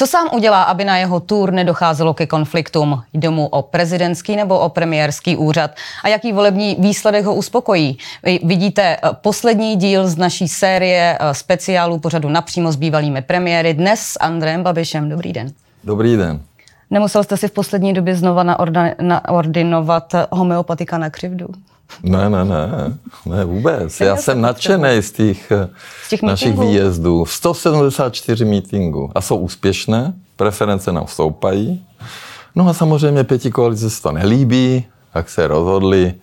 Co sám udělá, aby na jeho tour nedocházelo ke konfliktům? Jde mu o prezidentský nebo o premiérský úřad? A jaký volební výsledek ho uspokojí? Vy vidíte eh, poslední díl z naší série eh, speciálů pořadu napřímo s bývalými premiéry. Dnes s Andrem Babišem. Dobrý den. Dobrý den. Nemusel jste si v poslední době znova naordinovat homeopatika na křivdu? Ne, ne, ne, ne vůbec. Já jsem nadšený z těch, z těch našich meetingů. výjezdů. 174 meetingů a jsou úspěšné, preference nám stoupají. No a samozřejmě pěti koalice se to nelíbí, tak se rozhodli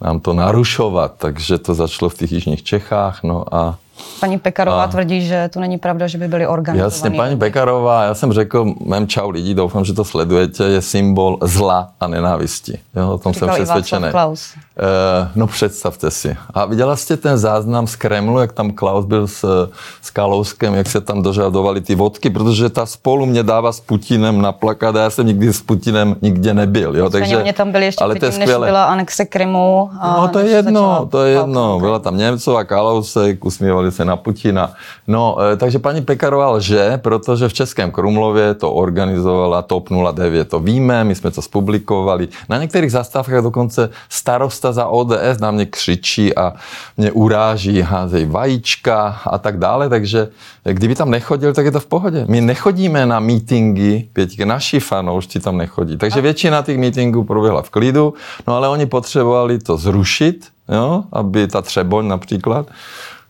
nám to narušovat, takže to začalo v těch jižních Čechách, no a Paní Pekarová a... tvrdí, že to není pravda, že by byly organizované. Jasně, paní Pekarová, já jsem řekl, mém čau lidi, doufám, že to sledujete, je symbol zla a nenávisti. Jo, o tom Říkal jsem přesvědčený. Klaus. Uh, no představte si. A viděla jste ten záznam z Kremlu, jak tam Klaus byl s, s Kalouskem, jak se tam dožadovali ty vodky, protože ta spolu mě dává s Putinem na a já jsem nikdy s Putinem nikde nebyl. Jo, takže, mě tam byli ještě ale předtím, než byla anexe Krymu. A no to je jedno, to je jedno. Byla tam Němcová, Kalousek, usmívali se na Putina. No, e, takže paní Pekarová lže, protože v Českém Krumlově to organizovala TOP 09. To víme, my jsme to spublikovali. Na některých zastávkách dokonce starosta za ODS na mě křičí a mě uráží, házejí vajíčka a tak dále, takže kdyby tam nechodil, tak je to v pohodě. My nechodíme na meetingy, pětky, naši fanoušci tam nechodí. Takže většina těch meetingů proběhla v klidu, no ale oni potřebovali to zrušit, jo, aby ta Třeboň například,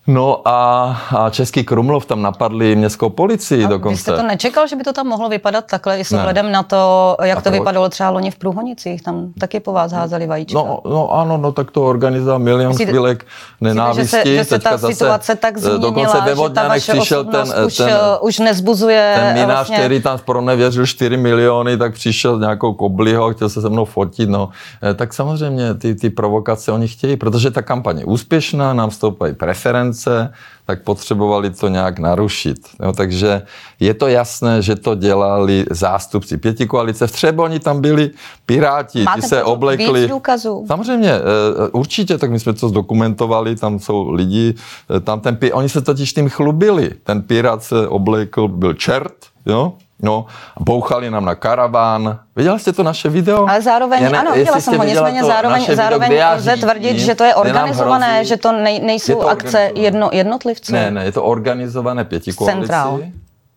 No a, a Český Krumlov tam napadli městskou policii a dokonce. Vy jste to nečekal, že by to tam mohlo vypadat takhle i s ohledem na to, jak a to vypadalo třeba loni v Průhonicích, tam taky po vás házeli vajíčka. No, no ano, no tak to organizoval milion Myslíte, chvílek nenávisti. Že se, že se ta zase, situace tak eh, změnila, dokonce ve že ta vaše přišel ten, už, ten, už nezbuzuje Ten minář, vlastně... který tam pronevěřil 4 miliony, tak přišel s nějakou kobliho, chtěl se se mnou fotit, no. Eh, tak samozřejmě ty, ty provokace oni chtějí, protože ta kampaně je úspěšná, nám stoupají preference, konkurence, tak potřebovali to nějak narušit. Jo, takže je to jasné, že to dělali zástupci pěti koalice. V Třeboni tam byli piráti, Máte ti se oblekli. Víc důkazů? Samozřejmě, eh, určitě, tak my jsme to zdokumentovali, tam jsou lidi, eh, tam ten, oni se totiž tím chlubili. Ten pirát se oblekl, byl čert, jo, No, bouchali nám na karaván. Viděli jste to naše video? Ale zároveň, ne, ano, viděla jsem ho, nicméně zároveň, zároveň lze tvrdit, že to je organizované, hrozí, že to nej, nejsou to akce jedno, jednotlivců. Ne, ne, je to organizované pěti. Centrál.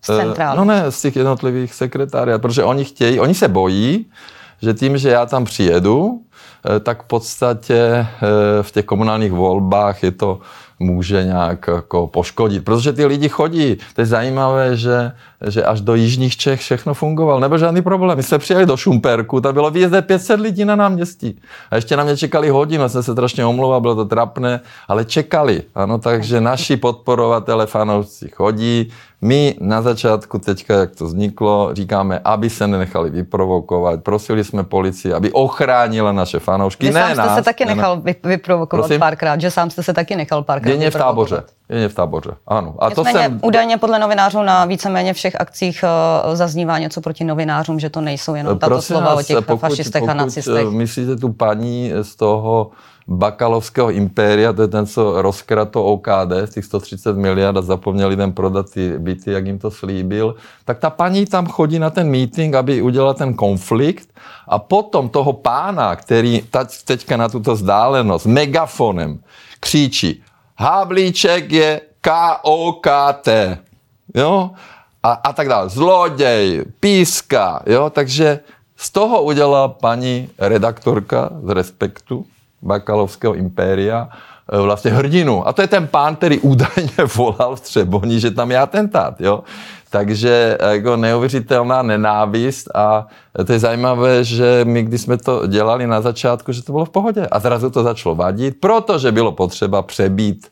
Centrál. No ne, z těch jednotlivých sekretáriát, protože oni chtějí, oni se bojí, že tím, že já tam přijedu, eh, tak v podstatě eh, v těch komunálních volbách je to může nějak jako poškodit. Protože ty lidi chodí. To je zajímavé, že, že až do jižních Čech všechno fungovalo. Nebyl žádný problém. My jsme přijeli do Šumperku, tam bylo výjezde 500 lidí na náměstí. A ještě na mě čekali hodinu, jsem se strašně omlouval, bylo to trapné, ale čekali. Ano, takže naši podporovatele, fanoušci chodí, my na začátku teďka, jak to vzniklo, říkáme, aby se nenechali vyprovokovat. Prosili jsme policii, aby ochránila naše fanoušky. Vy ne sám jste nás, se taky ne, nechal vyprovokovat Prosím? párkrát, že sám jste se taky nechal párkrát Děně v táboře. Děně v táboře, ano. A to jsem... Údajně podle novinářů na víceméně všech akcích uh, zaznívá něco proti novinářům, že to nejsou jenom tato Prosím slova nás, o těch pokud, fašistech pokud, a nacistech. myslíte tu paní z toho bakalovského impéria, to je ten, co rozkrato OKD z těch 130 miliard a zapomněl lidem prodat ty byty, jak jim to slíbil, tak ta paní tam chodí na ten meeting, aby udělala ten konflikt a potom toho pána, který teďka na tuto vzdálenost megafonem křičí, Havlíček je KOKT, jo, a, a tak dále, zloděj, píska, jo, takže z toho udělala paní redaktorka z Respektu, Bakalovského impéria e, vlastně hrdinu. A to je ten pán, který údajně volal v Třeboni, že tam je atentát. Jo? Takže jako neuvěřitelná nenávist a to je zajímavé, že my, když jsme to dělali na začátku, že to bylo v pohodě. A zrazu to začalo vadit, protože bylo potřeba přebít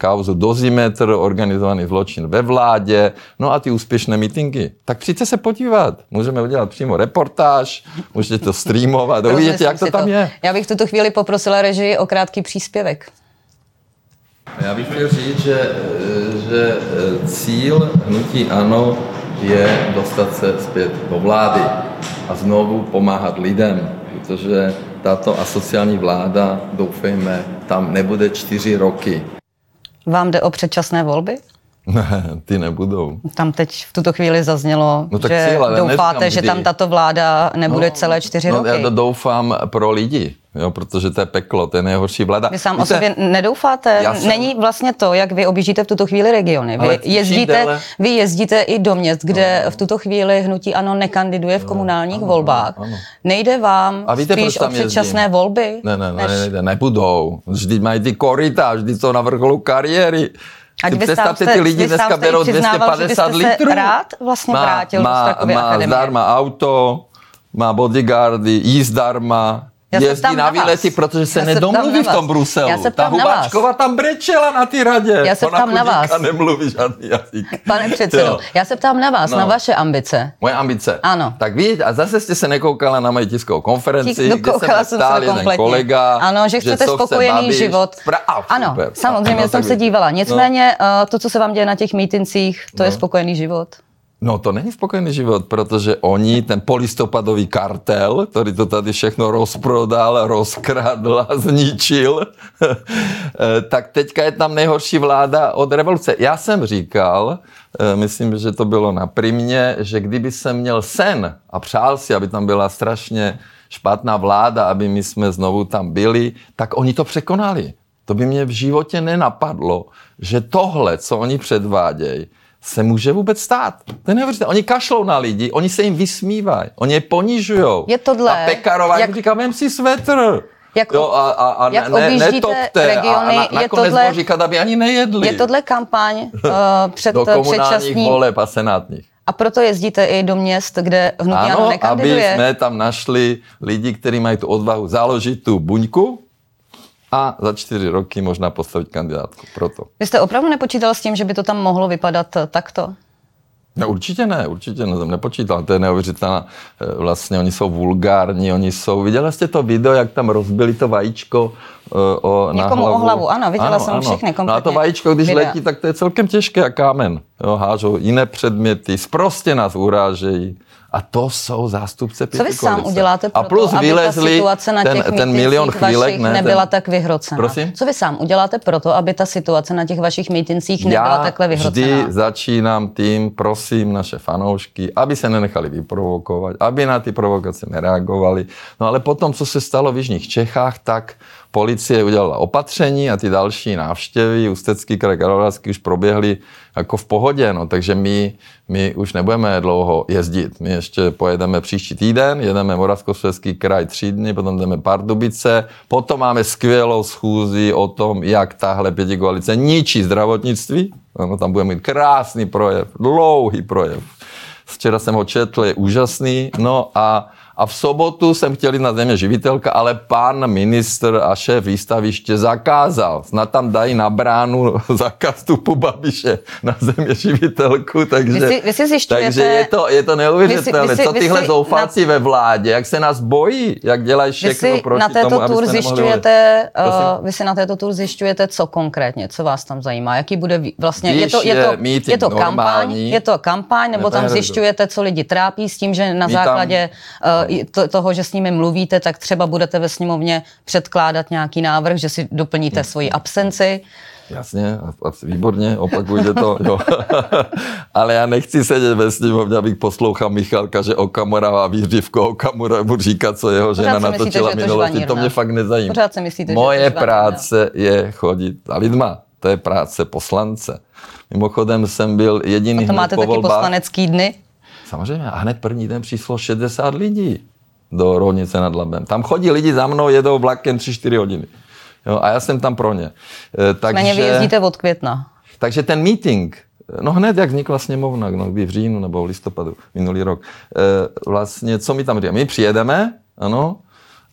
kauzu dozimetr, organizovaný zločin ve vládě, no a ty úspěšné mítinky. Tak přijďte se podívat. Můžeme udělat přímo reportáž, můžete to streamovat, uvidíte, jak to tam to. je. Já bych v tuto chvíli poprosila režii o krátký příspěvek. Já bych chtěl říct, že, že cíl hnutí ANO je dostat se zpět do vlády a znovu pomáhat lidem, protože tato asociální vláda, doufejme, tam nebude čtyři roky. Vám jde o předčasné volby? Ne, ty nebudou. Tam teď v tuto chvíli zaznělo, No tak že cíle, doufáte, neříkám že kdy. tam tato vláda nebude celé čtyři no, roky. Já doufám pro lidi, jo, protože to je peklo, to je nejhorší vláda. Vy sám o Víte, sobě nedoufáte? jsem- Není vlastně to, jak vy objíždíte v tuto chvíli regiony. Vy jezdíte, déle- vy jezdíte i do měst, kde v tuto chvíli hnutí ANO nekandiduje v komunálních ano, volbách. ano, ano. Nejde vám A víte, spíš o předčasné jezdím? volby? Ne, ne, ne, než- ne, ne, nebudou. Vždyť mají ty koryta, vždyť jsou na vrcholu kariéry. Ať Si představte, jste- ty lidi dneska berou přiznával, že 250 byste se litrů. rád vlastně vrátil do má, Strakovy má akademie. zdarma auto, má bodyguardy, jí zdarma, Já se jezdí ptám na výlety, protože se Já se nedomluví v tom. Bruselu. Já se Ta ptám na vás. Hubáčková tam brečela na ty radě. Já se Ona ptám na vás. nemluví žádný jazyk. Pane předsedo, Jo. já se ptám na vás, No. na vaše ambice. Moje ambice. Ano. Tak víte, a zase jste se nekoukala na moji tiskovou konferenci, Tí- kde se jsem ptal se jeden kompletně. kolega, Ano, že chcete chce spokojený Babiš. život. Pra, Ano, super. samozřejmě No, jsem se dívala. Nicméně eh, to, co se vám děje na těch mítincích, to je spokojený život. No to není spokojený život, protože oni, ten polistopadový kartel, který to tady všechno rozprodal, rozkradl a zničil, tak teďka je tam nejhorší vláda od revoluce. Já jsem říkal, eh, myslím, že to bylo na primě, že kdyby jsem měl sen a přál si, aby tam byla strašně špatná vláda, aby my jsme znovu tam byli, tak oni to překonali. To by mě v životě nenapadlo, že tohle, co oni předvádějí, se může vůbec stát. To je neuvěřitelné. Oni kašlou na lidi, oni se jim vysmívají, oni je ponižují. Je tohle, A Pekarová jak říká, vem si svetr. Jak- jo, a, a, a jak ne, objíždíte netopte. regiony, a, a na, je tohle- říkat, aby ani nejedli. Je tohle kampaň uh, před do komunálních předčasním... voleb a senátních. A proto jezdíte i do měst, kde hnutí ANO Ano, aby nekandiduje. jsme tam našli lidi, kteří mají tu odvahu založit tu buňku a za čtyři roky možná postavit kandidátku. Proto. Vy jste opravdu nepočítal s tím, že by to tam mohlo vypadat eh, takto? Ne, určitě ne, určitě ne, jsem nepočítal, to je neuvěřitelná, eh, vlastně oni jsou vulgární, oni jsou, viděli jste to video, jak tam rozbili to vajíčko eh, o, na Někomu o hlavu? hlavu, ano, viděla jsem všechny No a to kompletně vajíčko, když videa. letí, tak to je celkem těžké a kámen. Jo, hážou jiné předměty, sprostě nás urážejí. A to jsou zástupce Co vy sám uděláte pro A plus to, aby vylezli ta situace na ten, těch ten milion mítincích chvílek, vašich ne, nebyla ten, tak vyhrocená? Prosím? Co vy sám uděláte pro to, aby ta situace na těch vašich mítincích nebyla Já takhle vyhrocená? vždy začínám tím, prosím naše fanoušky, aby se nenechali vyprovokovat, aby na ty provokace nereagovali. No ale potom, co se stalo v Jižních Čechách, tak policie udělala opatření a ty další návštěvy, Ústecký kraj, Karlovarský už proběhly jako v pohodě, no, takže my, my už nebudeme dlouho jezdit. My ještě pojedeme příští týden, jedeme Moravskoslezský kraj tři dny, potom jdeme Pardubice, potom máme skvělou schůzi o tom, jak tahle pětikoalice ničí zdravotnictví. Ano, tam budeme mít krásný projev, dlouhý projev. Včera jsem ho četl, je úžasný. No a, a v sobotu jsem chtěl jít na země živitelka, ale pan ministr a šéf výstaviště zakázal. Snad tam dají na bránu zákaz vstupu Babiše na země živitelku, takže, Vy si- vy si zjišťujete- takže je to, je to neuvěřitelné. Vy si- vy si- Co vy tyhle si zoufalci ve vládě, jak se nás bojí, jak dělají Vy všechno si proti na této tomu, tour zjišťujete, uh, vy si na této tour zjišťujete, co konkrétně, co vás tam zajímá, jaký bude vlastně, Když je to, je je to, meeting je to kampaň, je to kampaň, nebo Ne, tam zjišťujete, co lidi trápí s tím, že na tam- základě uh, to, toho, že s nimi mluvíte, tak třeba budete ve sněmovně předkládat nějaký návrh, že si doplníte svoji absenci. Jasně, a, a výborně, opakujte to. Jo. Ale já nechci sedět ve sněmovně, abych poslouchal Michalka, že Okamura a výřivko Okamura mu říká, co jeho žena myslíte, natočila že to minulosti. To žvanírna? mě fakt nezajímá. Pořád si myslíte, že je to Moje práce je chodit za lidma. To je práce poslance. Mimochodem jsem byl jediný A to máte po taky volbách. poslanecký dny. Samozřejmě. A hned první den přišlo 60 lidí do Rovnice nad Labem. Tam chodí lidi za mnou, jedou vlakem 3-4 hodiny. Jo, a já jsem tam pro ně. E, takže, Méně vy jezdíte od května. takže ten meeting, no hned jak vznikla sněmovna, no, kdy v říjnu nebo v listopadu minulý rok, e, vlastně, co my tam říkáme? My přijedeme, ano,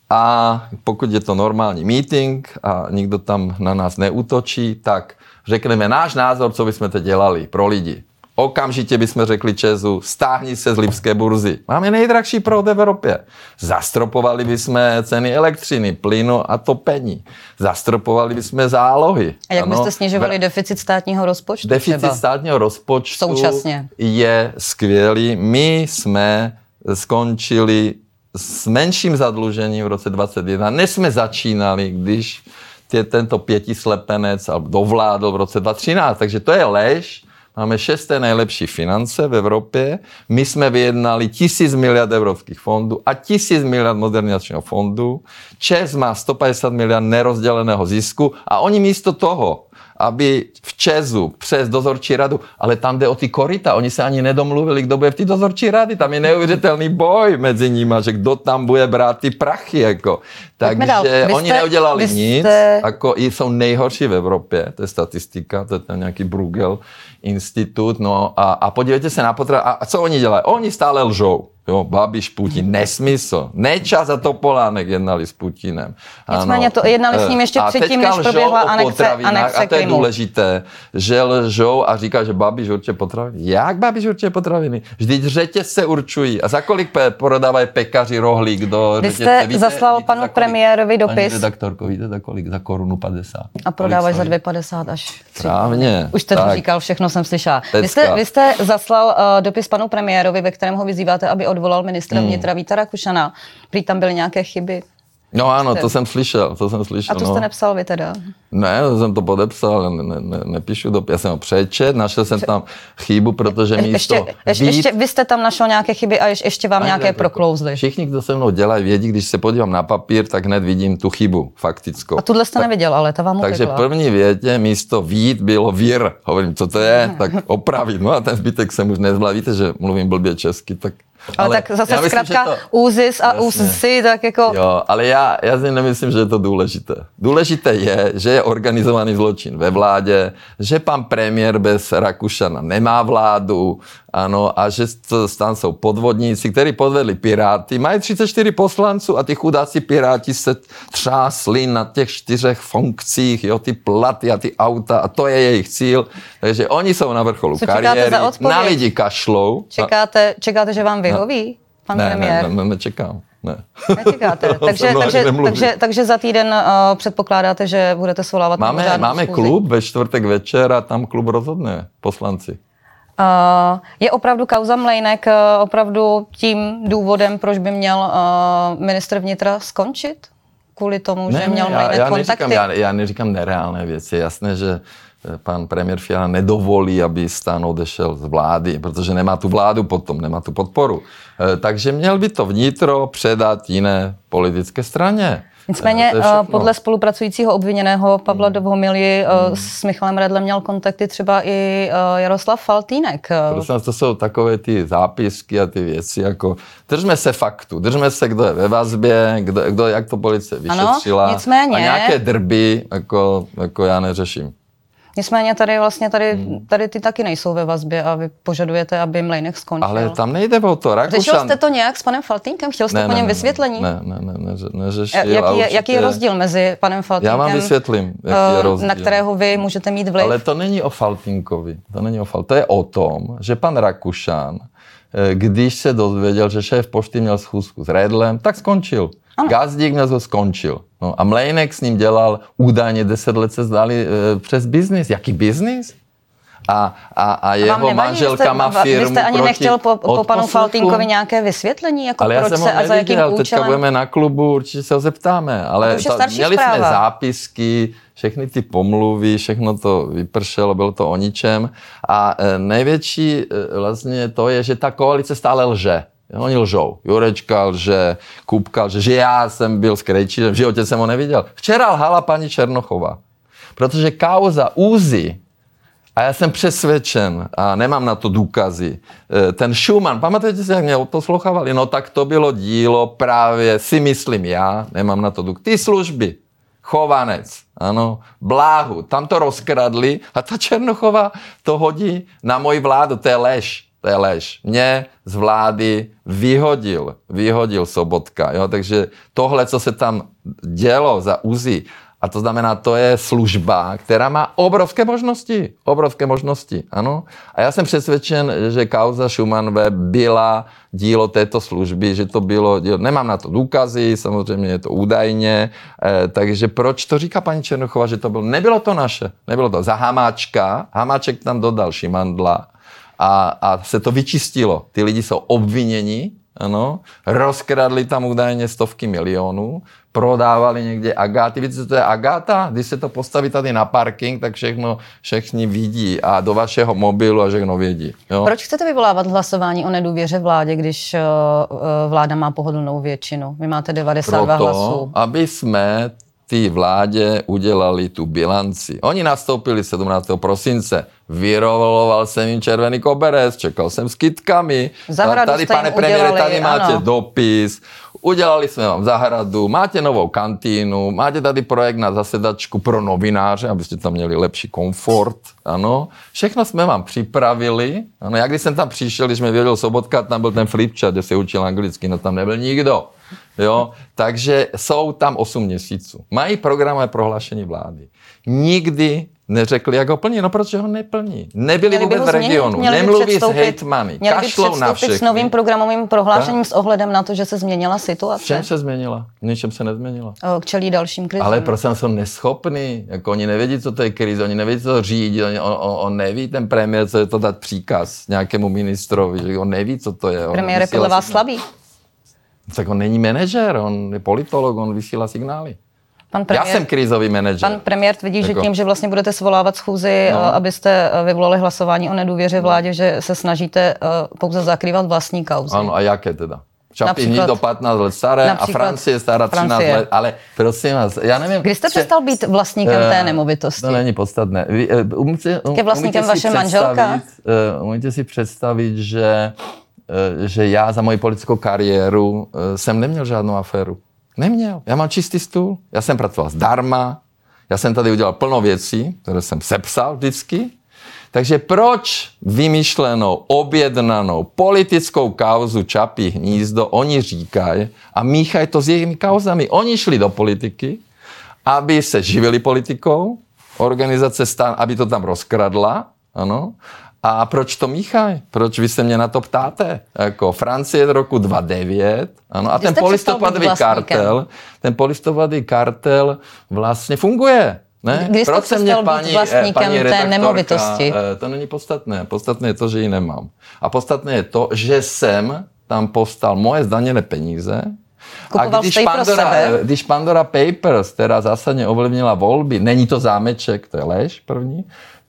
a pokud je to normální meeting a nikdo tam na nás neútočí, tak řekneme náš názor, co bychom teď dělali pro lidi. Okamžitě bychom řekli Česu, stáhni se z Lipské burzy. Máme nejdražší proud v Evropě. Zastropovali bychom ceny elektřiny, plynu a topení. Zastropovali bychom zálohy. A jak Ano. byste snižovali deficit státního rozpočtu Deficit třeba? státního rozpočtu Současně. je skvělý. My jsme skončili s menším zadlužením v roce 2021, než jsme začínali, když tě, tento pětislepenec dovládl v roce 2013. Takže to je lež máme šesté nejlepší finance v Evropě, my jsme vyjednali tisíc miliard evropských fondů a tisíc miliard modernizačního fondu, Čes má 150 miliard nerozděleného zisku a oni místo toho, aby v Česu přes dozorčí radu, ale tam jde o ty korita, oni se ani nedomluvili, kdo bude v té dozorčí rady, tam je neuvěřitelný boj mezi nimi, že kdo tam bude brát ty prachy, jako. Takže oni jste, neudělali jste... nic, jako jsou nejhorší v Evropě, to je statistika, to je ten nějaký Bruegel institut, no a, a podívejte se na potra, a co oni dělají? Oni stále lžou. Jo, Babiš, Putin, nesmysl. Nečas a Topolánek jednali s Putinem. Nicméně to jednali s ním ještě předtím, než proběhla anexe, anexe A to je důležité, že lžou a říká, že Babiš určitě potraviny. Jak Babiš určitě potraviny? Vždyť řetězce určují. A za kolik pe- prodávají pekaři rohlík do Vy jste víte, zaslal víte, panu kolik, premiérovi dopis. Pani redaktorko, víte za kolik? Za korunu 50. A prodávají za 2,50 až 3. Právně. Už jste to říkal, všechno jsem slyšela. Vy jste, vy jste zaslal uh, dopis panu premiérovi, ve kterém ho vyzýváte, aby odvolal ministra hmm. vnitra Víta Rakušana. Prý tam byly nějaké chyby. No ano, to jsem slyšel, to jsem slyšel. A to jste no. nepsal vy teda? Ne, jsem to podepsal, ne, ne, ne, nepíšu do, já jsem ho přečet, našel jsem tam chybu, protože je, místo ještě, ještě, víc... ještě, vy jste tam našel nějaké chyby a ještě, ještě vám nějaké jako proklouzly. Všichni, kdo se mnou dělají, vědí, když se podívám na papír, tak hned vidím tu chybu faktickou. A tuhle jste tak, neviděl, ale ta vám Takže utekla. první větě místo vít bylo vír. Hovorím, co to je, tak opravit. No a ten zbytek jsem už nezvládl. Víte, že mluvím blbě česky, tak ale, ale tak zase myslím, zkrátka to, úzis a úzisy, tak jako... Jo, ale já, já si nemyslím, že je to důležité. Důležité je, že je organizovaný zločin ve vládě, že pan premiér bez Rakušana nemá vládu, ano, a že tam jsou podvodníci, kteří podvedli Piráty. Mají 34 poslanců a ty chudáci Piráti se třásli na těch čtyřech funkcích, jo, ty platy a ty auta a to je jejich cíl. Takže oni jsou na vrcholu Co kariéry, na lidi kašlou. Čekáte, čekáte, že vám vyhoví, pan ne, premiér? Ne, ne, ne, nečekám. Ne. Nečekáte. takže, takže, takže, takže za týden uh, předpokládáte, že budete svolávat Máme, máme klub ve čtvrtek večer a tam klub rozhodne poslanci. Uh, je opravdu kauza Mlejnek uh, opravdu tím důvodem, proč by měl uh, ministr vnitra skončit? Kvůli tomu, ne, že měl Mlejnek já, já kontakty? Neříkám, já, já neříkám nereálné věci. Je jasné, že pan premiér Fiala nedovolí, aby stan odešel z vlády, protože nemá tu vládu potom, nemá tu podporu. Takže měl by to vnitro předat jiné politické straně. Nicméně eh, podle spolupracujícího obviněného Pavla hmm. Dovhomilji eh, hmm. s Michalem Redlem měl kontakty třeba i eh, Jaroslav Faltýnek. Prosím, to jsou takové ty zápisky a ty věci, jako držme se faktu, držme se, kdo je ve vazbě, kdo, kdo jak to policie vyšetřila. Ano, nicméně... A nějaké drby, jako, jako já neřeším. Nicméně tady vlastně tady, hmm. tady ty taky nejsou ve vazbě a vy požadujete, aby Mlejnek skončil. Ale tam nejde o to. Rakušan... Řešil jste to nějak s panem Faltínkem? Chtěl jste ne, po něm ne, vysvětlení? Ne, ne, ne, ne, neřešil. Jaký, je, určitě... jaký je rozdíl mezi panem Faltínkem? Já vám vysvětlím, jaký je eh, rozdíl. Na kterého vy můžete mít vliv. Ale to není o Faltínkovi. To není o Faltínkovi. To je o tom, že pan Rakušan, eh, když se dozvěděl, že šéf pošty měl schůzku s Redlem, tak skončil. Ano. Gazdík měl to skončil. No a Mlejnek s ním dělal údajně 10 let se zdali e, přes biznis. Jaký biznis? A, a, a jeho nevadí, manželka jste, má firmu Vy jste ani nechtěl po, po panu Faltínkovi nějaké vysvětlení, jako ale proč já jsem se a za jakým účelem? Teďka budeme na klubu, určitě se ho zeptáme. Ale to, měli zpráva. jsme zápisky, všechny ty pomluvy, všechno to vypršelo, bylo to o ničem. A e, největší e, vlastně to je, že ta koalice stále lže. Oni lžou. Jurečka lže, Kupka lže, že já jsem byl s Krejčířem, v životě jsem ho neviděl. Včera lhala paní Černochová, protože kauza Úzy, a já jsem přesvědčen, a nemám na to důkazy, e, ten Schumann, pamatujete si, jak mě poslouchávali? No tak to bylo dílo právě, si myslím já, nemám na to důkazy. Ty služby, Chovanec, ano, Bláhu, tam to rozkradli a ta Černochová to hodí na moji vládu, to je lež. To je lež. Mě z vlády vyhodil, vyhodil Sobotka. Jo? Takže tohle, co se tam dělo za UZI, a to znamená, to je služba, která má obrovské možnosti. Obrovské možnosti, ano. A já jsem přesvědčen, že kauza Schumannové byla dílo této služby, že to bylo dílo, nemám na to důkazy, samozřejmě je to údajně, eh, takže proč to říká paní Černochová, že to bylo, nebylo to naše, nebylo to za Hamáčka, Hamáček tam dodal Šimandla, a, a se to vyčistilo. Ty lidi jsou obviněni, ano, rozkradli tam údajně stovky milionů, prodávali někde agáty. Víte, co to je agáta? Když se to postaví tady na parking, tak všechno všichni vidí a do vašeho mobilu a všechno vědí. Jo? Proč chcete vyvolávat hlasování o nedůvěře vládě, když uh, vláda má pohodlnou většinu? Vy máte 92 Proto, hlasů. aby jsme ty vládě udělali tu bilanci. Oni nastoupili 17. prosince. Vyroloval jsem jim červený koberec, čekal jsem s kytkami. Zahradu tady, pane premiére, tady máte ano. dopis. Udělali jsme vám zahradu, máte novou kantýnu, máte tady projekt na zasedačku pro novináře, abyste tam měli lepší komfort, ano. Všechno jsme vám připravili, ano. Já když jsem tam přišel, když mi věděl Sobotka, tam byl ten flipchat, kde se učil anglicky, no tam nebyl nikdo. Jo, takže jsou tam 8 měsíců. Mají programové prohlášení vlády. Nikdy neřekli, jak ho plní, no protože ho neplní. Nebyli Měli vůbec v regionu, měli nemluví s hejtmany, Měli by kašlou na všechny. s novým programovým prohlášením s ohledem na to, že se změnila V situace. čem se změnila? V ničem se nezměnila. O, K čelí dalším krizím. Ale prosím, jsou neschopní, jako oni nevědí, co to je krize, oni nevědí, co to řídí, on, on, on, neví, ten premiér, co je to dát příkaz nějakému ministrovi, že on neví, co to je. Premiér je podle vás slabý. Tak on není manažer, on je politolog, on vysílá signály. Pan Já premiér, jsem krizový manažer. pan premiér tvrdí, že Jako- tím, že vlastně budete svolávat schůzi, No. no. abyste eh, vyvolali hlasování o nedůvěře vládě, že se snažíte eh, pouze zakrývat vlastní kauzy. Ano, a jaké teda? Čapí hnízdo 15 let staré a Francie je stará 13 Francie. let, ale prosím vás, já nevím. Kdy jste že- přestal být vlastníkem Eh, té nemovitosti? To není podstatné. Vy, eh, umíte, um, Je vlastníkem vaše manželka? představit, eh, Umíte si představit, že, eh, že já za moji politickou kariéru eh, jsem neměl žádnou aféru. Neměl. Já mám čistý stůl. Já jsem pracoval zdarma. Já jsem tady udělal plno věcí, které jsem sepsal vždycky. Takže proč vymyšlenou, objednanou politickou kauzu Čapí hnízdo oni říkají a míchají to s jejimi kauzami. Oni šli do politiky, aby se živili politikou, organizace stan, aby to tam rozkradla, ano. A proč to míchají? Proč vy se mě na to ptáte? Jako Francie z roku 2009, ano. A ten polistopadový kartel, ten polistopadový kartel vlastně funguje. Ne? Kdy jste Proč se mě být paní, eh, vlastníkem paní té redaktorka, nemovitosti? eh, To není podstatné. Podstatné je to, že ji nemám. A podstatné je to, že jsem tam postal moje zdaněné peníze. Kupoval ji pro Pandora, sebe? když Pandora Papers, která zásadně ovlivnila volby, není to zámeček, to je lež první,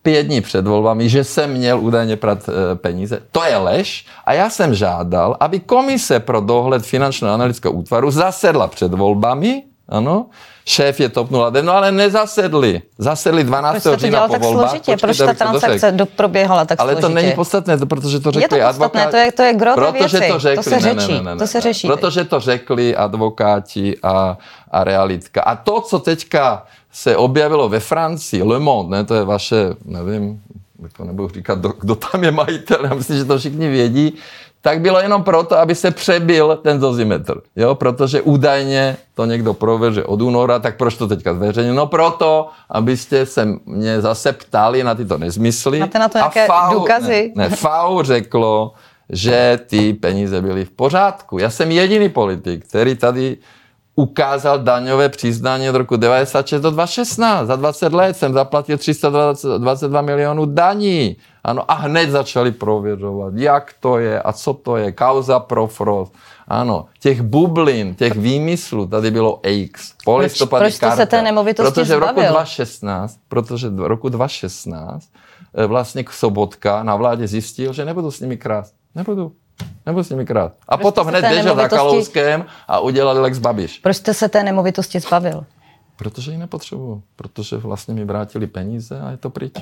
pět dní před volbami, že jsem měl údajně prat e, peníze. To je lež a já jsem žádal, aby komise pro dohled finančního analytického útvaru zasedla před volbami, ano, šéf je TOP 09, no ale nezasedli. Zasedli 12. Proč října po tak volbách. složitě? Počkejte, Proč ta transakce do, proběhala tak Ale složitě? to není podstatné, to protože to řekli Je to podstatné, advokáti. to je- to je gro Protože věci. to řekli, To se ne, ne, řečí, ne, ne, ne, to se řeší. Protože to řekli advokáti a, a realitka. A to, co teďka se objevilo ve Francii, Le Monde, ne, to je vaše, nevím, to nebudu říkat, kdo, kdo tam je majitel, já myslím, že to všichni vědí, tak bylo jenom proto, aby se přebil ten dozimetr. Jo? Protože údajně to někdo proveře od února, tak proč to teďka zveřejnil? No proto, abyste se mě zase ptali na tyto nezmysly. Máte na to A nějaké FAU důkazy? Ne, ne, FAU řeklo, že ty peníze byly v pořádku. Já jsem jediný politik, který tady ukázal daňové přiznání od roku 96 do 2016. Za 20 let jsem zaplatil 322 milionů daní. Ano, a hned začali prověřovat, jak to je a co to je. Kauza Profrost. Ano, těch bublin, těch výmyslů tady bylo X. Polistopadý proč jste se té nemovitosti Protože v roku zbavil? 2016, protože v roku 2016 eh, vlastně Sobotka na vládě zjistil, že nebudu s nimi krást. Nebudu. Nebudu s nimi krát. A Proč potom hned běžel za nemovitosti- Kalouskem a udělali Lex Babiš. Proč jste se té nemovitosti zbavil? Protože ji nepotřebuju. Protože vlastně mi vrátili peníze a je to pryč.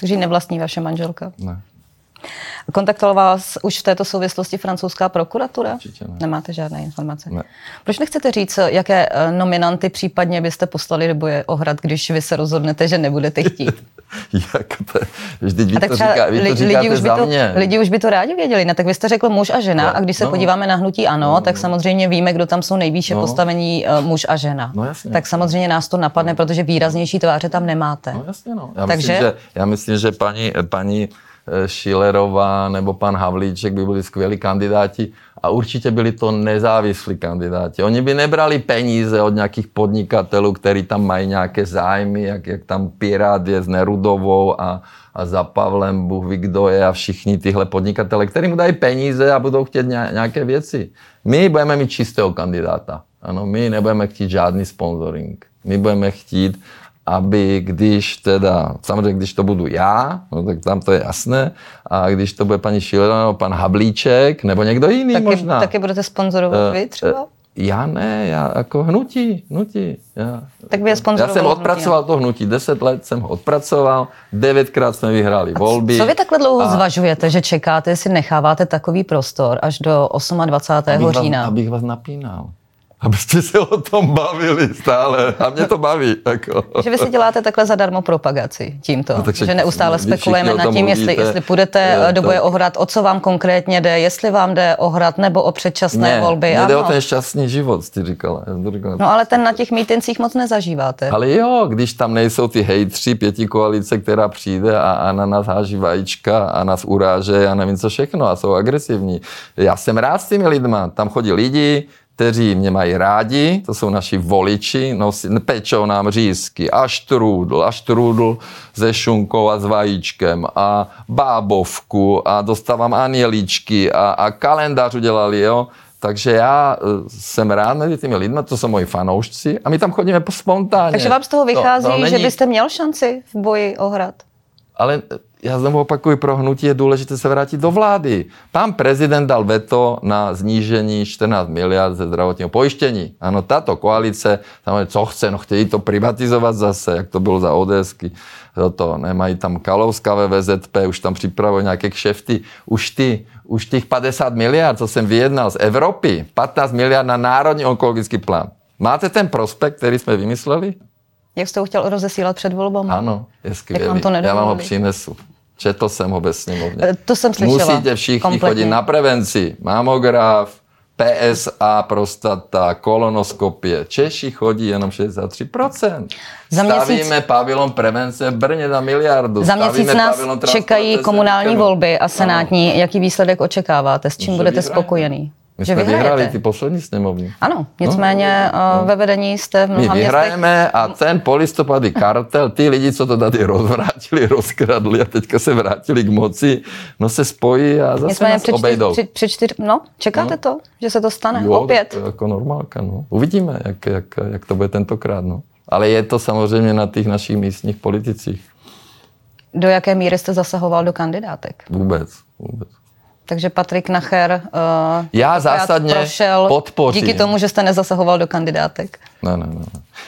Takže ji nevlastní vaše manželka. Ne. Kontaktovala vás už v této souvislosti francouzská prokuratura? Určitě ne. Nemáte žádné informace. Ne. Proč nechcete říct, jaké eh, nominanty případně byste poslali do boje o hrad, když vy se rozhodnete, že nebudete chtít? Jak to, vždyť vy to, říká, vy to říkáte lidi, už by to, mě. lidi už by to rádi věděli. Ne, tak vy jste řekl muž a žena No, a když se no. podíváme na hnutí ano, No, tak no. samozřejmě víme, kdo tam jsou nejvýše No. postavení uh, muž a žena. No, jasně. Tak samozřejmě nás to napadne, protože výraznější tváře tam nemáte. No jasně, no. Já, Takže- myslím, že, já myslím, že paní, paní Šilerová nebo pan Havlíček by byli skvělí kandidáti a určitě byli to nezávislí kandidáti. Oni by nebrali peníze od nějakých podnikatelů, kteří tam mají nějaké zájmy, jak, jak tam Pirát je s Nerudovou a, a za Pavlem Bůh ví, kdo je a všichni tyhle podnikatele, kterým mu dají peníze a budou chtět nějaké věci. My budeme mít čistého kandidáta. Ano, my nebudeme chtít žádný sponsoring. My budeme chtít, aby když teda, samozřejmě když to budu já, no tak tam to je jasné, a když to bude paní Šilerová nebo pan Hablíček, nebo někdo jiný taky, možná. Taky budete sponzorovat uh, vy třeba? Uh, já ne, já jako hnutí, hnutí. Já, tak by je Já jsem odpracoval hnutí. to hnutí, deset let jsem ho odpracoval, devětkrát jsme vyhráli a volby. Co vy takhle dlouho a... zvažujete, že čekáte, jestli necháváte takový prostor až do 28. Abych října? Vás, abych vás napínal abyste se o tom bavili stále. A mě to baví. Jako. Že vy si děláte takhle zadarmo propagaci tímto. No, takže že neustále spekulujeme nad tím, jestli, jestli půjdete je, do boje to... ohrad, o co vám konkrétně jde, jestli vám jde o hrad nebo o předčasné ne, volby. Mě jde o ten šťastný život, ty říkala. říkala. No ale ten na těch mítincích moc nezažíváte. Ale jo, když tam nejsou ty hejtři, pěti koalice, která přijde a, a na nás háží vajíčka a nás uráže a nevím co všechno a jsou agresivní. Já jsem rád s těmi lidma. Tam chodí lidi, kteří mě mají rádi, to jsou naši voliči, nosí, pečou nám řízky a štrůdl, a štrůdl se šunkou a s vajíčkem a bábovku a dostávám anieličky a, a kalendář udělali, jo. Takže já e, jsem rád mezi těmi lidmi, to jsou moji fanoušci a my tam chodíme po spontánně. Takže vám z toho vychází, to, to není... že byste měl šanci v boji o hrad? Ale já znovu opakuju, pro hnutí je důležité se vrátit do vlády. Pan prezident dal veto na znížení 14 miliard ze zdravotního pojištění. Ano, tato koalice, tam co chce, no chtějí to privatizovat zase, jak to bylo za ODSky. To, nemají tam Kalovská ve VZP, už tam připravují nějaké kšefty. Už ty, už těch 50 miliard, co jsem vyjednal z Evropy, 15 miliard na národní onkologický plán. Máte ten prospekt, který jsme vymysleli? Jak jste ho chtěl rozesílat před volbou? Ano, je skvělý. vám to Já vám ho přinesu. Četl jsem ho ve sněmovně. Eh, to jsem slyšela. Musíte všichni kompletně. chodit na prevenci. Mamograf, PSA, prostata, kolonoskopie. Češi chodí jenom 63%. Za měsíc, Stavíme pavilon prevence v Brně za miliardu. Za měsíc nás čekají komunální volby a senátní. Ano. Jaký výsledek očekáváte? S čím Může budete spokojený? My že jsme vyhrajete. vyhráli ty poslední sněmovny. Ano, nicméně no, no. ve vedení jste v mnoha My vyhrajeme městech... a ten polistopady kartel, ty lidi, co to tady rozvrátili, rozkradli a teďka se vrátili k moci, no se spojí a zase nicméně nás při obejdou. Při, při čtyř, no, čekáte no. to, že se to stane jo, opět? To jako normálka, no. Uvidíme, jak, jak, jak to bude tentokrát, no. Ale je to samozřejmě na těch našich místních politicích. Do jaké míry jste zasahoval do kandidátek? Vůbec, vůbec. Takže Patrik Nacher uh, já zásadně prošel podpořím. díky tomu, že jste nezasahoval do kandidátek. Ne, ne, ne.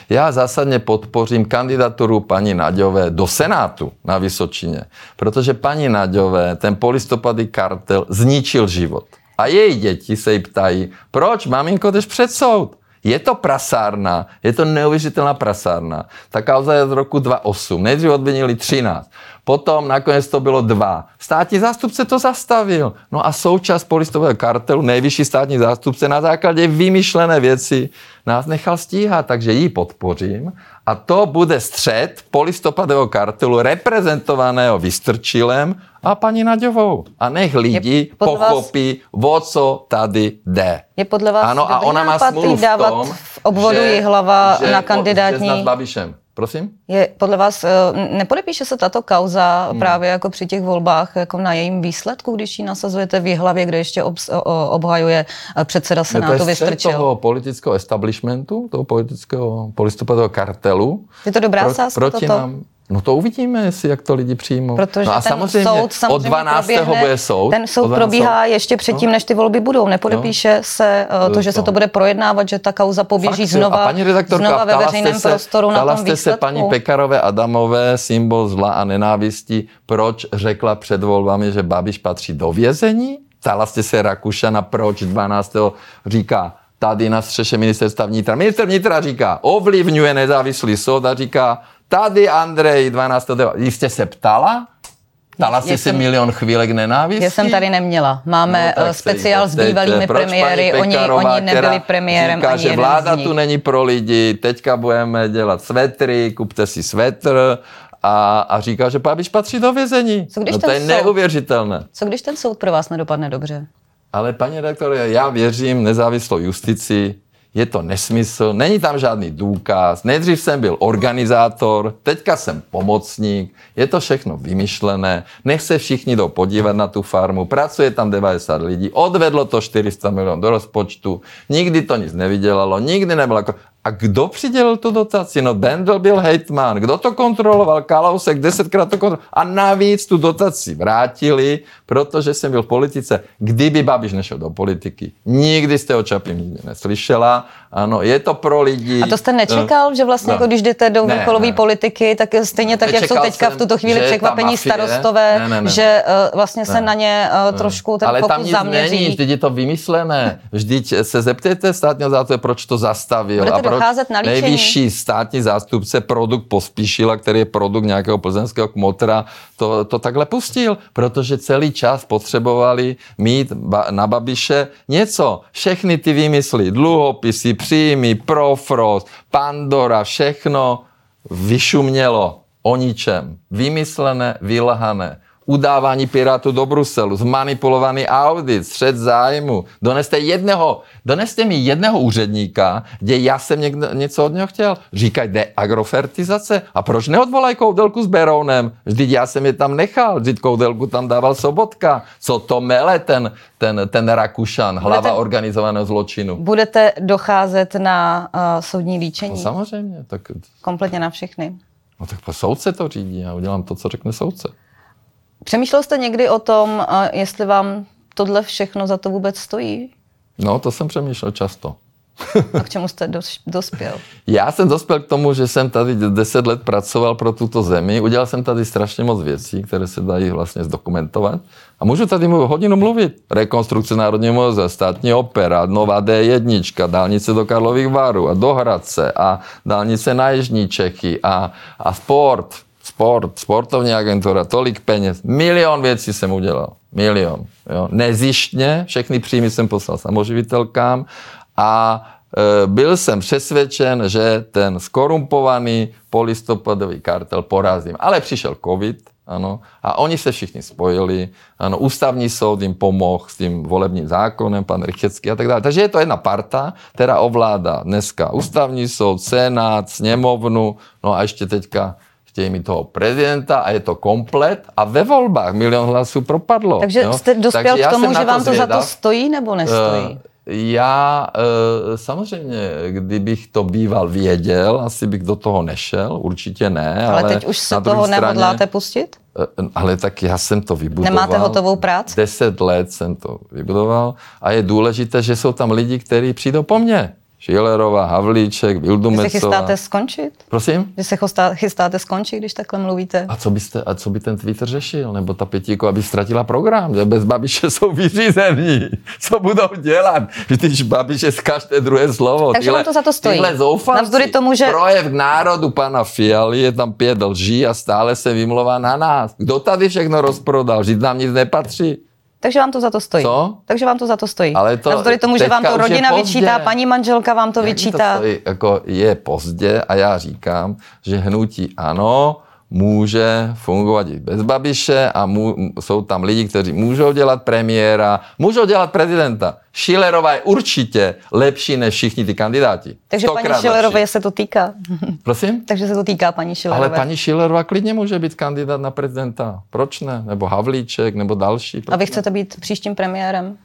Já zásadně podpořím kandidaturu paní Naďové do Senátu na Vysočině, protože paní Naďové ten polistopadý kartel zničil život. A její děti se jí ptají, proč maminko jdeš před soud? Je to prasárna, je to neuvěřitelná prasárna. Ta kauza je z roku 2008. Nejdřív odvinili 13. Potom nakonec to bylo dva. Státní zástupce to zastavil. No a součást polistového kartelu, nejvyšší státní zástupce na základě vymyšlené věci nás nechal stíhat, takže ji podpořím. A to bude střed polistopadového kartelu reprezentovaného Vystrčilem a paní Naďovou. A nech lidi pochopí, vás... o co tady jde. Je podle vás ano, a ona má smůlu v tom, v obvodu že, Jihlava že, na kandidátní... Že s Babišem. Prosím? Je podle vás, eh, nepodepíše se tato kauza hmm. právě jako při těch volbách jako na jejím výsledku, když ji nasazujete v hlavě, kde ještě ob, obhajuje eh, předseda Senátu Vystrčil? toho politického establishmentu, toho politického polistopadového kartelu. Je to dobrá sázka proti toto? Nám, No to uvidíme, jestli jak to lidi přijmou. Protože no a ten samozřejmě, soud samozřejmě od 12. Proběhne, bude soud. Ten soud probíhá soud. ještě předtím, no. než ty volby budou. Nepodepíše no. se uh, to, že se to bude projednávat, že ta kauza poběží Fakt, znova, a paní redaktorka, znova ve veřejném se, prostoru na tom výsledku. se paní Pekarové Adamové, symbol zla a nenávisti, proč řekla před volbami, že Babiš patří do vězení? Ptala jste se Rakušana, proč 12. říká, tady na střeše ministerstva vnitra. Minister vnitra říká, ovlivňuje nezávislý soud a říká, Tady Andrej 12. Vy jste se ptala? Ptala jste se milion chvílek nenávisti? Já jsem tady neměla. Máme no, speciál s bývalými premiéry, oni, oni nebyli premiérem říká, ani že vláda tu není pro lidi, teďka budeme dělat svetry, kupte si svetr a, a říká, že Babiš patří do vězení. Co když no, ten to je soud- neuvěřitelné. Co když ten soud pro vás nedopadne dobře? Ale paní redaktore, já věřím nezávislou justici, je to nesmysl, není tam žádný důkaz. Nejdřív jsem byl organizátor, teďka jsem pomocník, je to všechno vymyšlené, nech se všichni jdou podívat na tu farmu, pracuje tam 90 lidí, odvedlo to 400 milionů do rozpočtu, nikdy to nic nevydělalo, nikdy nebylo jako... A kdo přidělil tu dotaci? No Bendel byl hejtman. Kdo to kontroloval? Kalousek desetkrát to kontroloval. A navíc tu dotaci vrátili, protože jsem byl v politice. Kdyby Babiš nešel do politiky, nikdy jste o Čapím neslyšela. Ano, je to pro lidi. A to jste nečekal, že vlastně no. jako když jdete do Ne, vrcholové ne. politiky, tak stejně tak, jak jsou Nečekal teďka v jsem, tuto chvíli překvapení mafie- starostové, Ne, ne, ne. že uh, vlastně se Ne. na ně uh, trošku ten Ale tam nic zaměří. není, vždyť je to vymyslené. Vždyť se zeptejte státního zástupce, proč to zastavil. Budete a proč docházet na líčení? nejvyšší státní zástupce produkt Pospíšila, který je produkt nějakého plzeňského kmotra, to, to takhle pustil, protože celý čas potřebovali mít na Babiše něco. Všechny ty výmysly, dluhopisy, příjmy, Profrost, Pandora, všechno vyšumělo o ničem. Vymyslené, vylhané. Udávání Pirátů do Bruselu, zmanipulovaný audit, střed zájmu. Doneste jedného, doneste mi jedného úředníka, kde já jsem někde, něco od něho chtěl. Říkají, jde agrofertizace. A proč neodvolají Koudelku s Berounem? Vždyť já jsem je tam nechal, vždyť Koudelku tam dával Sobotka. Co to mele ten, ten, ten Rakušan, hlava Budete- organizovaného zločinu? Budete docházet na uh, soudní líčení? No samozřejmě, tak, Kompletně na všechny. no tak soudce to řídí, já udělám to, co řekne soudce. Přemýšlel jste někdy o tom, uh, jestli vám tohle všechno za to vůbec stojí? No, to jsem přemýšlel často. A k čemu jste dos- dospěl? Já jsem dospěl k tomu, že jsem tady 10 let pracoval pro tuto zemi. Udělal jsem tady strašně moc věcí, které se dají vlastně zdokumentovat. A můžu tady mluvit, hodinu mluvit. Rekonstrukce Národního muzea, státní opera, nová D1, dálnice do Karlových Varů a do Hradce a dálnice na Jižní Čechy a, a sport, sport, sportovní agentura, tolik peněz. Milion věcí jsem udělal. Milion. Jo. Nezištně, všechny příjmy jsem poslal samoživitelkám a e, byl jsem přesvědčen, že ten skorumpovaný polistopadový kartel porazím. Ale přišel covid, ano, a oni se všichni spojili, ano, ústavní soud jim pomohl s tím volebním zákonem, pan Rychecký a tak dále. Takže je to jedna parta, která ovládá dneska ústavní soud, senát, sněmovnu, no a ještě teďka chtějí mít toho prezidenta a je to komplet a ve volbách milion hlasů propadlo. Takže jo. jste dospěl Takže k tomu, že vám to za to zvědav. stojí nebo nestojí? Eh, Já eh, samozřejmě, kdybych to býval věděl, asi bych do toho nešel, určitě ne. ale, Ale teď už se toho straně- nehodláte pustit? Eh, Ale tak já jsem to vybudoval. Nemáte hotovou práci? Deset let jsem to vybudoval a je důležité, že jsou tam lidi, kteří přijdou po mně. Šilerová, Havlíček, Vy se Vildumecová. chystáte skončit? Prosím? Vy se chystá- chystáte skončit, když takhle mluvíte? A co, byste, a co by ten Twitter řešil? Nebo ta pětíko, aby ztratila program? Že bez Babiše jsou vyřízení. Co budou dělat? Když Babiš je z každé druhé slovo. Takže vám to za to stojí. Tyhle zoufalci. Tomu, že- Projev národu pana Fialy je tam pět lží a stále se vymlouvá na nás. Kdo tady všechno rozprodal? Žít nám nic nepatří. Takže vám to za to stojí. Co? Takže vám to za to stojí. Ale to Navzdory tomu, že vám to rodina vyčítá, paní manželka vám to Jak vyčítá. To stojí, jako je pozdě a já říkám, že hnutí ano, může fungovat i bez Babiše a mu, jsou tam lidi, kteří můžou dělat premiéra, můžou dělat prezidenta. Schillerová je určitě lepší než všichni ty kandidáti. Takže paní lepší. se to týká. Prosím? Takže se to týká paní Schillerové. Ale paní Schillerová klidně může být kandidát na prezidenta. Proč ne? Nebo Havlíček, nebo další. Proč A vy ne? chcete být příštím premiérem?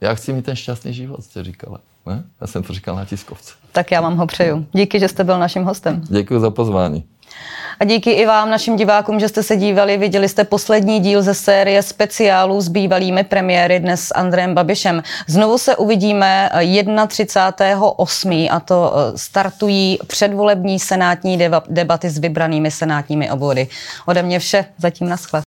Já chci mít ten šťastný život, jste říkala. Ne? Já jsem to říkal na tiskovce. Tak já vám ho přeju. Díky, že jste byl naším hostem. Děkuji za pozvání. A díky i vám, našim divákům, že jste se dívali. Viděli jste poslední díl ze série speciálů s bývalými premiéry dnes s Andrejem Babišem. Znovu se uvidíme 31.8. a to eh, startují předvolební senátní deba- debaty s vybranými senátními obvody. Ode mě vše, zatím naschle.